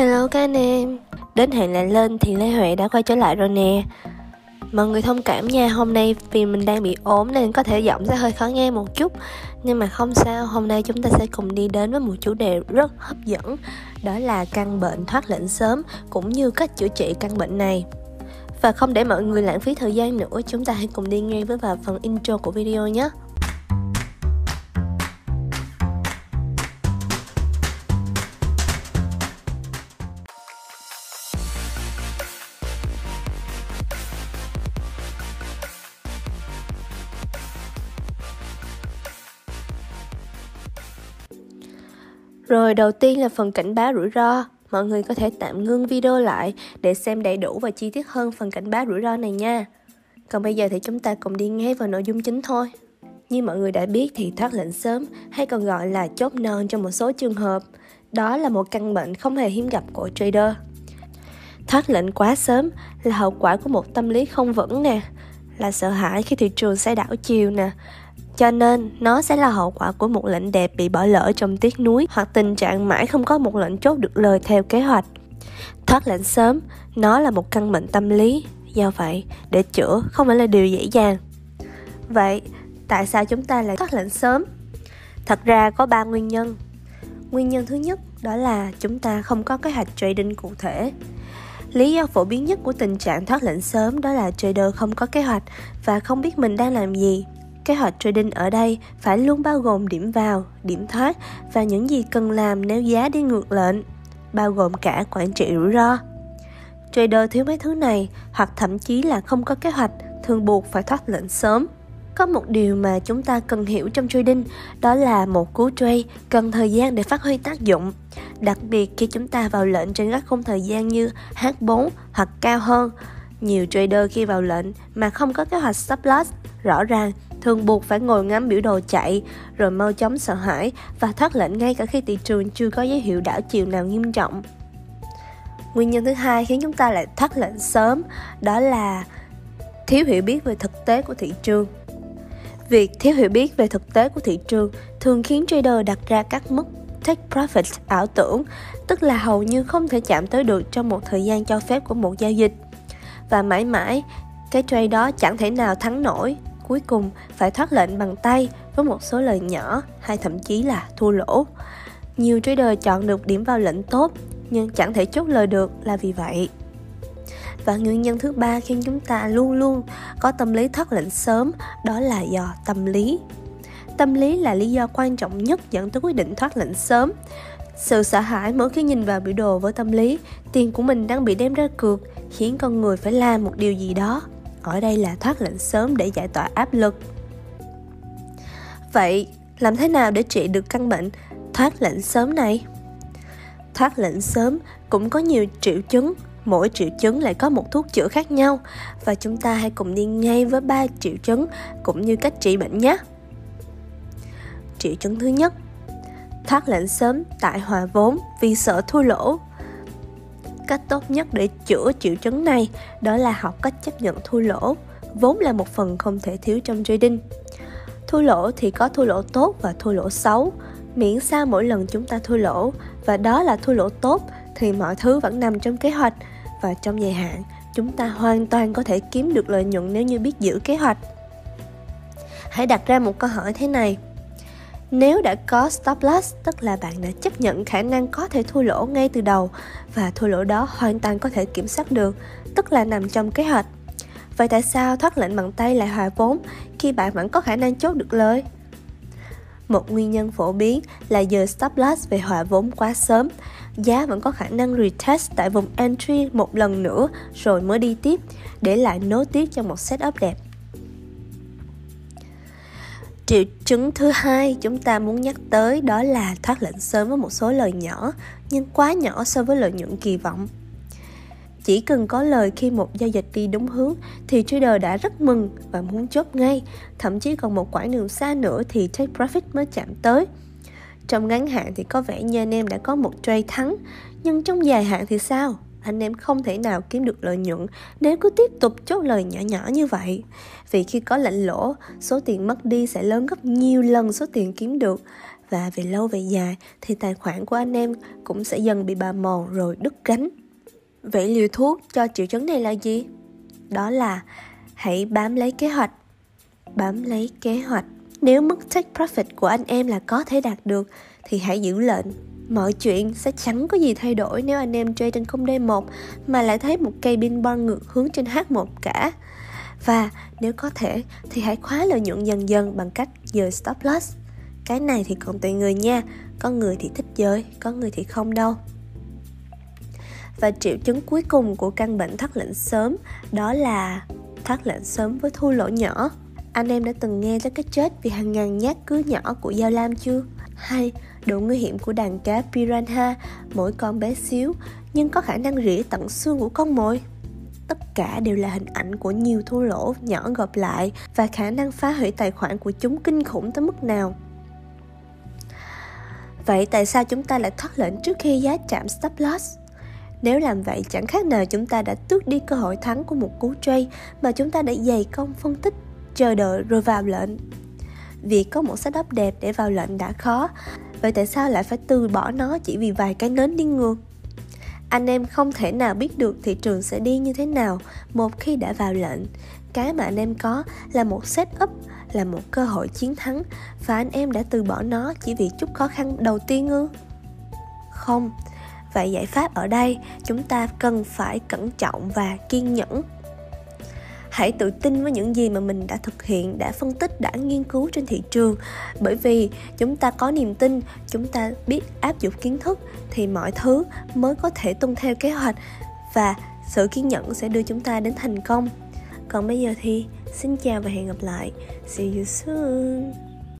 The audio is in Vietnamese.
Hello các anh em. Đến hẹn lại lên thì Lê Huệ đã quay trở lại rồi nè. Mọi người thông cảm nha, Hôm nay vì mình đang bị ốm nên có thể giọng sẽ hơi khó nghe một chút. Nhưng mà không sao, Hôm nay chúng ta sẽ cùng đi đến với một chủ đề rất hấp dẫn, Đó là căn bệnh thoát lệnh sớm Cũng như cách chữa trị căn bệnh này. Và không để mọi người lãng phí thời gian nữa, Chúng ta hãy cùng đi ngay với vào phần intro của video nhé. Rồi đầu tiên là phần cảnh báo rủi ro. Mọi người có thể tạm ngưng video lại để xem đầy đủ và chi tiết hơn phần cảnh báo rủi ro này nha. Còn bây giờ thì chúng ta cùng đi ngay vào nội dung chính thôi. Như mọi người đã biết thì thoát lệnh sớm hay còn gọi là chốt non trong một số trường hợp. Đó là một căn bệnh không hề hiếm gặp của trader. Thoát lệnh quá sớm là hậu quả của một tâm lý không vững nè, là sợ hãi khi thị trường sẽ đảo chiều nè, cho nên nó sẽ là hậu quả của một lệnh đẹp bị bỏ lỡ trong tiếc núi hoặc tình trạng mãi không có một lệnh chốt được lời theo kế hoạch. Thoát lệnh sớm, nó là một căn bệnh tâm lý, do vậy để chữa không phải là điều dễ dàng. Vậy, tại sao chúng ta lại thoát lệnh sớm? Thật ra có ba nguyên nhân. Nguyên nhân thứ nhất đó là chúng ta không có kế hoạch trading cụ thể. Lý do phổ biến nhất của tình trạng thoát lệnh sớm đó là trader không có kế hoạch và không biết mình đang làm gì Kế hoạch trading ở đây phải luôn bao gồm điểm vào, điểm thoát và những gì cần làm nếu giá đi ngược lệnh, bao gồm cả quản trị rủi ro. Trader thiếu mấy thứ này hoặc thậm chí là không có kế hoạch thường buộc phải thoát lệnh sớm. Có một điều mà chúng ta cần hiểu trong trading đó là một cú trade cần thời gian để phát huy tác dụng. Đặc biệt khi chúng ta vào lệnh trên các khung thời gian như H4 hoặc cao hơn. Nhiều trader khi vào lệnh mà không có kế hoạch stop loss rõ ràng thường buộc phải ngồi ngắm biểu đồ chạy rồi mau chóng sợ hãi và thoát lệnh ngay cả khi thị trường chưa có dấu hiệu đảo chiều nào nghiêm trọng. Nguyên nhân thứ hai khiến chúng ta lại thoát lệnh sớm đó là thiếu hiểu biết về thực tế của thị trường. Việc thiếu hiểu biết về thực tế của thị trường thường khiến trader đặt ra các mức take profit ảo tưởng, tức là hầu như không thể chạm tới được trong một thời gian cho phép của một giao dịch. Và mãi mãi, cái trade đó chẳng thể nào thắng nổi cuối cùng phải thoát lệnh bằng tay với một số lời nhỏ hay thậm chí là thua lỗ. Nhiều trader chọn được điểm vào lệnh tốt nhưng chẳng thể chốt lời được là vì vậy. Và nguyên nhân thứ ba khiến chúng ta luôn luôn có tâm lý thoát lệnh sớm đó là do tâm lý. Tâm lý là lý do quan trọng nhất dẫn tới quyết định thoát lệnh sớm. Sự sợ hãi mỗi khi nhìn vào biểu đồ với tâm lý, tiền của mình đang bị đem ra cược, khiến con người phải làm một điều gì đó ở đây là thoát lệnh sớm để giải tỏa áp lực. Vậy, làm thế nào để trị được căn bệnh thoát lệnh sớm này? Thoát lệnh sớm cũng có nhiều triệu chứng, mỗi triệu chứng lại có một thuốc chữa khác nhau, và chúng ta hãy cùng đi ngay với ba triệu chứng cũng như cách trị bệnh nhé. Triệu chứng thứ nhất, thoát lệnh sớm tại hòa vốn vì sợ thua lỗ cách tốt nhất để chữa triệu chứng này, đó là học cách chấp nhận thua lỗ, vốn là một phần không thể thiếu trong trading. Thua lỗ thì có thua lỗ tốt và thua lỗ xấu. Miễn sao mỗi lần chúng ta thua lỗ, và đó là thua lỗ tốt, thì mọi thứ vẫn nằm trong kế hoạch. Và trong dài hạn, chúng ta hoàn toàn có thể kiếm được lợi nhuận nếu như biết giữ kế hoạch. Hãy đặt ra một câu hỏi thế này nếu đã có stop loss, tức là bạn đã chấp nhận khả năng có thể thua lỗ ngay từ đầu và thua lỗ đó hoàn toàn có thể kiểm soát được, tức là nằm trong kế hoạch. Vậy tại sao thoát lệnh bằng tay lại hòa vốn khi bạn vẫn có khả năng chốt được lời? Một nguyên nhân phổ biến là giờ stop loss về hòa vốn quá sớm, giá vẫn có khả năng retest tại vùng entry một lần nữa rồi mới đi tiếp, để lại nối tiếp cho một setup đẹp. Triệu chứng thứ hai chúng ta muốn nhắc tới đó là thoát lệnh sớm với một số lời nhỏ nhưng quá nhỏ so với lợi nhuận kỳ vọng. Chỉ cần có lời khi một giao dịch đi đúng hướng thì trader đã rất mừng và muốn chốt ngay, thậm chí còn một quãng đường xa nữa thì take profit mới chạm tới. Trong ngắn hạn thì có vẻ như anh em đã có một trade thắng, nhưng trong dài hạn thì sao? Anh em không thể nào kiếm được lợi nhuận nếu cứ tiếp tục chốt lời nhỏ nhỏ như vậy. Vì khi có lệnh lỗ, số tiền mất đi sẽ lớn gấp nhiều lần số tiền kiếm được và về lâu về dài thì tài khoản của anh em cũng sẽ dần bị bà mòn rồi đứt gánh. Vậy liều thuốc cho triệu chứng này là gì? Đó là hãy bám lấy kế hoạch. Bám lấy kế hoạch. Nếu mức take profit của anh em là có thể đạt được thì hãy giữ lệnh. Mọi chuyện sẽ chẳng có gì thay đổi nếu anh em chơi trên không D1 mà lại thấy một cây pin bon ngược hướng trên H1 cả. Và nếu có thể thì hãy khóa lợi nhuận dần dần bằng cách dời stop loss. Cái này thì còn tùy người nha, có người thì thích dời, có người thì không đâu. Và triệu chứng cuối cùng của căn bệnh thắt lệnh sớm đó là thắt lệnh sớm với thua lỗ nhỏ. Anh em đã từng nghe tới cái chết vì hàng ngàn nhát cứ nhỏ của giao lam chưa? Hay độ nguy hiểm của đàn cá piranha, mỗi con bé xíu nhưng có khả năng rỉa tận xương của con mồi? tất cả đều là hình ảnh của nhiều thua lỗ nhỏ gộp lại và khả năng phá hủy tài khoản của chúng kinh khủng tới mức nào. Vậy tại sao chúng ta lại thoát lệnh trước khi giá chạm stop loss? Nếu làm vậy chẳng khác nào chúng ta đã tước đi cơ hội thắng của một cú trade mà chúng ta đã dày công phân tích chờ đợi rồi vào lệnh. Việc có một setup đẹp để vào lệnh đã khó vậy tại sao lại phải từ bỏ nó chỉ vì vài cái nến đi ngược? Anh em không thể nào biết được thị trường sẽ đi như thế nào một khi đã vào lệnh. Cái mà anh em có là một setup, là một cơ hội chiến thắng, và anh em đã từ bỏ nó chỉ vì chút khó khăn đầu tiên ư? Không. Vậy giải pháp ở đây, chúng ta cần phải cẩn trọng và kiên nhẫn hãy tự tin với những gì mà mình đã thực hiện, đã phân tích, đã nghiên cứu trên thị trường. Bởi vì chúng ta có niềm tin, chúng ta biết áp dụng kiến thức thì mọi thứ mới có thể tuân theo kế hoạch và sự kiên nhẫn sẽ đưa chúng ta đến thành công. Còn bây giờ thì xin chào và hẹn gặp lại. See you soon.